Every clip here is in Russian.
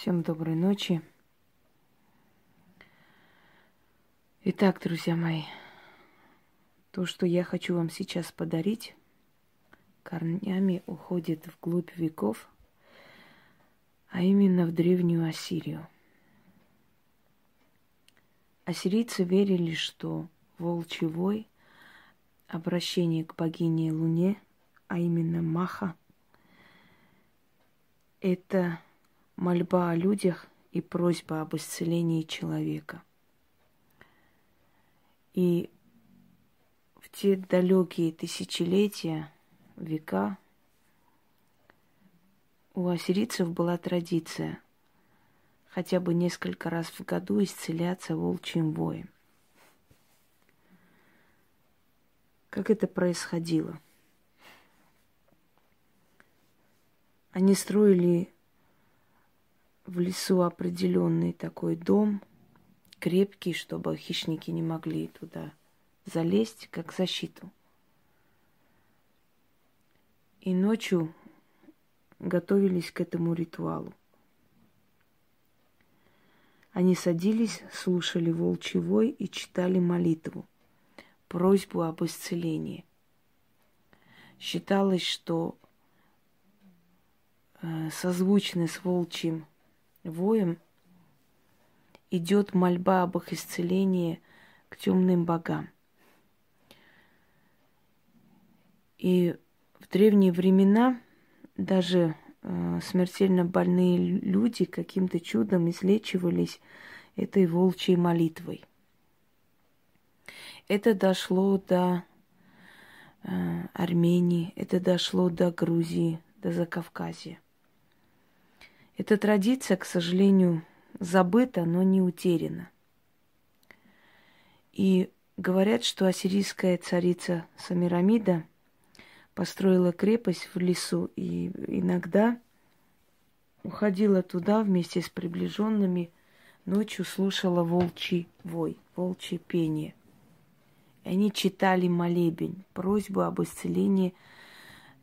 Всем доброй ночи. Итак, друзья мои, то, что я хочу вам сейчас подарить, корнями уходит вглубь веков, а именно в древнюю Ассирию. Ассирийцы верили, что волчий обращение к богине Луне, а именно Маха, это мольба о людях и просьба об исцелении человека. И в те далекие тысячелетия, века, у ассирийцев была традиция хотя бы несколько раз в году исцеляться волчьим воем. Как это происходило? Они строили в лесу определенный такой дом, крепкий, чтобы хищники не могли туда залезть, как защиту. И ночью готовились к этому ритуалу. Они садились, слушали волчий вой и читали молитву, просьбу об исцелении. Считалось, что э, созвучны с волчьим воем идет мольба об их исцелении к темным богам. И в древние времена даже э, смертельно больные люди каким-то чудом излечивались этой волчьей молитвой. Это дошло до э, Армении, это дошло до Грузии, до Закавказья. Эта традиция, к сожалению, забыта, но не утеряна. И говорят, что ассирийская царица Самирамида построила крепость в лесу и иногда уходила туда вместе с приближенными, ночью слушала волчий вой, волчье пение. И они читали молебень, просьбу об исцелении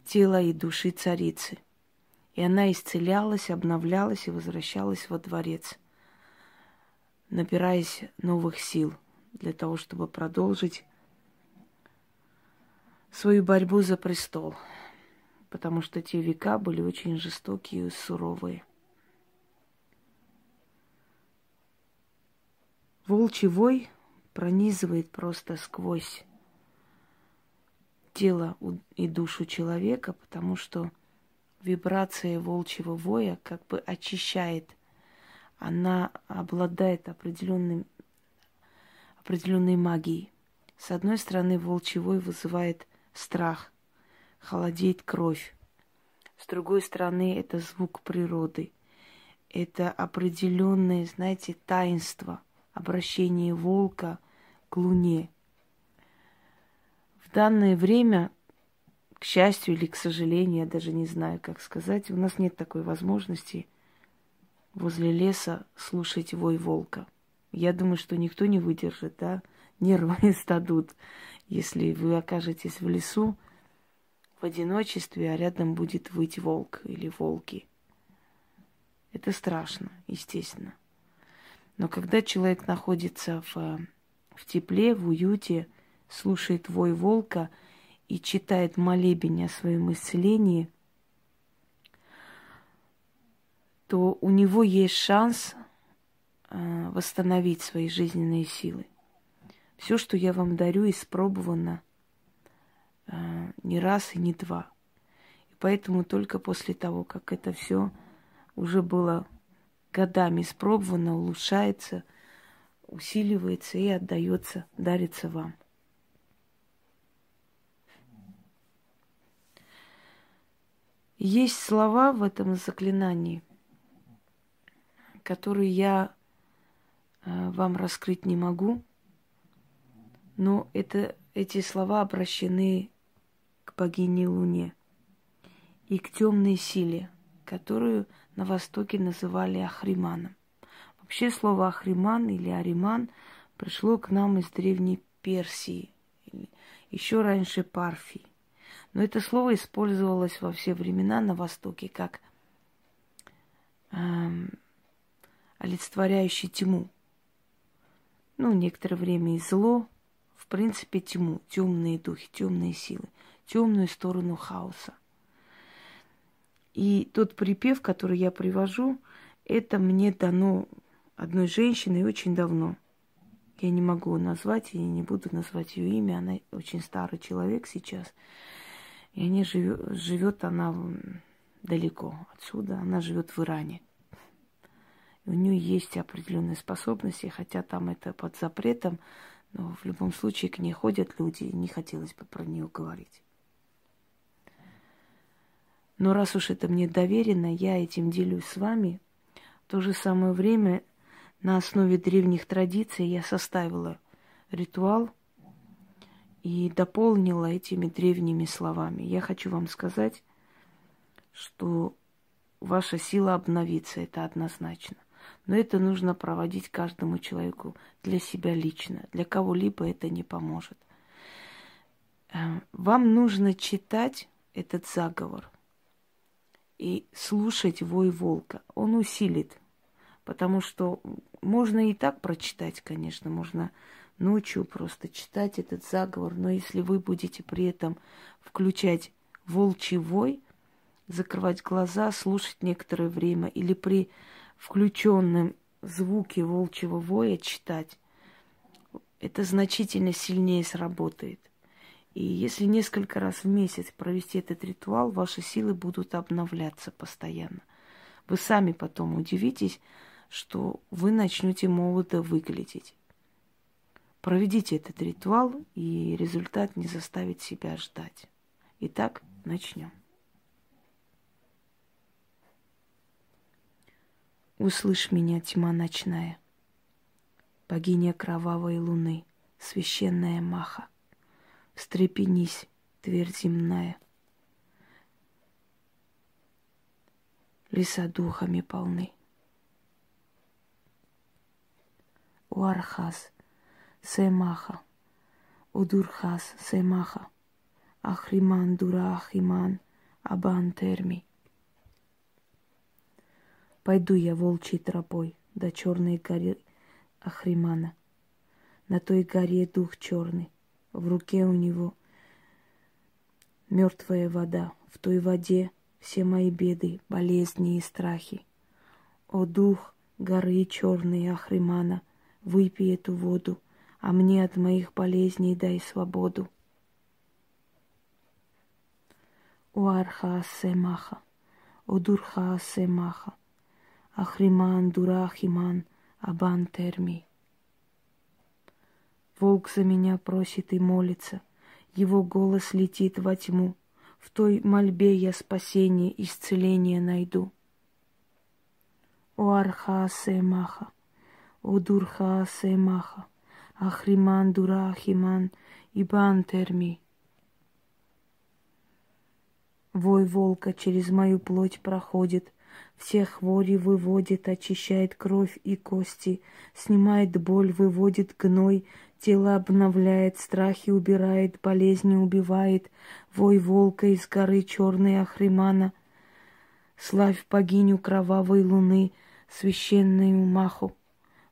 тела и души царицы. И она исцелялась, обновлялась и возвращалась во дворец, набираясь новых сил для того, чтобы продолжить свою борьбу за престол, потому что те века были очень жестокие и суровые. Волчий вой пронизывает просто сквозь тело и душу человека, потому что вибрация волчьего воя как бы очищает. Она обладает определенным, определенной магией. С одной стороны, волчий вой вызывает страх, холодеет кровь. С другой стороны, это звук природы. Это определенное, знаете, таинство, обращение волка к луне. В данное время к счастью или к сожалению, я даже не знаю, как сказать, у нас нет такой возможности возле леса слушать вой волка. Я думаю, что никто не выдержит, да, нервы стадут, если вы окажетесь в лесу в одиночестве, а рядом будет выть волк или волки. Это страшно, естественно. Но когда человек находится в, в тепле, в уюте, слушает вой волка – и читает молебень о своем исцелении, то у него есть шанс э, восстановить свои жизненные силы. Все, что я вам дарю, испробовано э, не раз и не два. И поэтому только после того, как это все уже было годами испробовано, улучшается, усиливается и отдается, дарится вам. Есть слова в этом заклинании, которые я э, вам раскрыть не могу, но это, эти слова обращены к богине Луне и к темной силе, которую на Востоке называли Ахриманом. Вообще слово Ахриман или Ариман пришло к нам из древней Персии, еще раньше Парфии. Но это слово использовалось во все времена на Востоке как э, олицетворяющий тьму. Ну, некоторое время и зло, в принципе, тьму, темные духи, темные силы, темную сторону хаоса. И тот припев, который я привожу, это мне дано одной женщиной очень давно. Я не могу назвать и не буду назвать ее имя. Она очень старый человек сейчас. И она живет, живет она далеко отсюда. Она живет в Иране. И у нее есть определенные способности, хотя там это под запретом, но в любом случае к ней ходят люди, и не хотелось бы про нее говорить. Но раз уж это мне доверено, я этим делюсь с вами. В то же самое время на основе древних традиций я составила ритуал и дополнила этими древними словами. Я хочу вам сказать, что ваша сила обновится, это однозначно. Но это нужно проводить каждому человеку для себя лично. Для кого-либо это не поможет. Э, вам нужно читать этот заговор и слушать вой волка. Он усилит, потому что можно и так прочитать, конечно, можно ночью просто читать этот заговор, но если вы будете при этом включать волчий вой, закрывать глаза, слушать некоторое время или при включенном звуке волчьего воя читать, это значительно сильнее сработает. И если несколько раз в месяц провести этот ритуал, ваши силы будут обновляться постоянно. Вы сами потом удивитесь, что вы начнете молодо выглядеть. Проведите этот ритуал, и результат не заставит себя ждать. Итак, начнем. Услышь меня, тьма ночная, богиня кровавой луны, священная маха. Встрепенись, твердь земная. Леса духами полны. Уархас, Семаха, Удурхас, Семаха, Ахриман, Дура, Ахиман, Абан, Терми. Пойду я волчьей тропой до черной горы Ахримана. На той горе дух черный, в руке у него мертвая вода. В той воде все мои беды, болезни и страхи. О дух горы черной Ахримана, выпей эту воду, а мне от моих болезней дай свободу. О Арха Семаха, о Дурха Семаха, Ахриман Дурахиман Абан Терми. Волк за меня просит и молится, его голос летит во тьму. В той мольбе я спасение, исцеление найду. О Архаасе Маха, о Дурхаасе Маха, Ахриман Дурахиман, Ибан Терми. Вой волка через мою плоть проходит, все хвори выводит, очищает кровь и кости, снимает боль, выводит гной, тело обновляет, страхи убирает, болезни убивает, вой волка из горы черной Ахримана. Славь богиню кровавой луны, священную маху.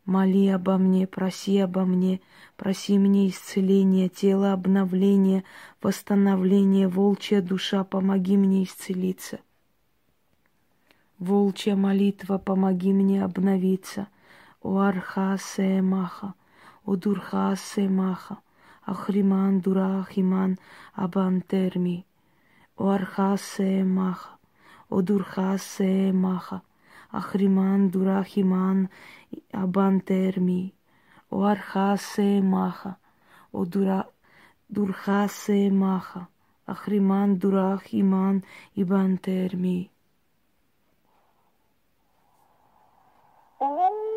Моли обо мне, проси обо мне, проси мне исцеления, тело обновления, восстановления, волчья душа, помоги мне исцелиться. Волчья молитва, помоги мне обновиться. О Архасе Маха, о Дурхасе Маха, Ахриман Дурахиман Абантерми. О Архасе Маха, о Дурхасе Маха, Ахриман Дурахиман Абантерми. О Архасе Маха, о Дура Дурхасе Маха, Ахриман Дурахиман Ибантерми. Oh.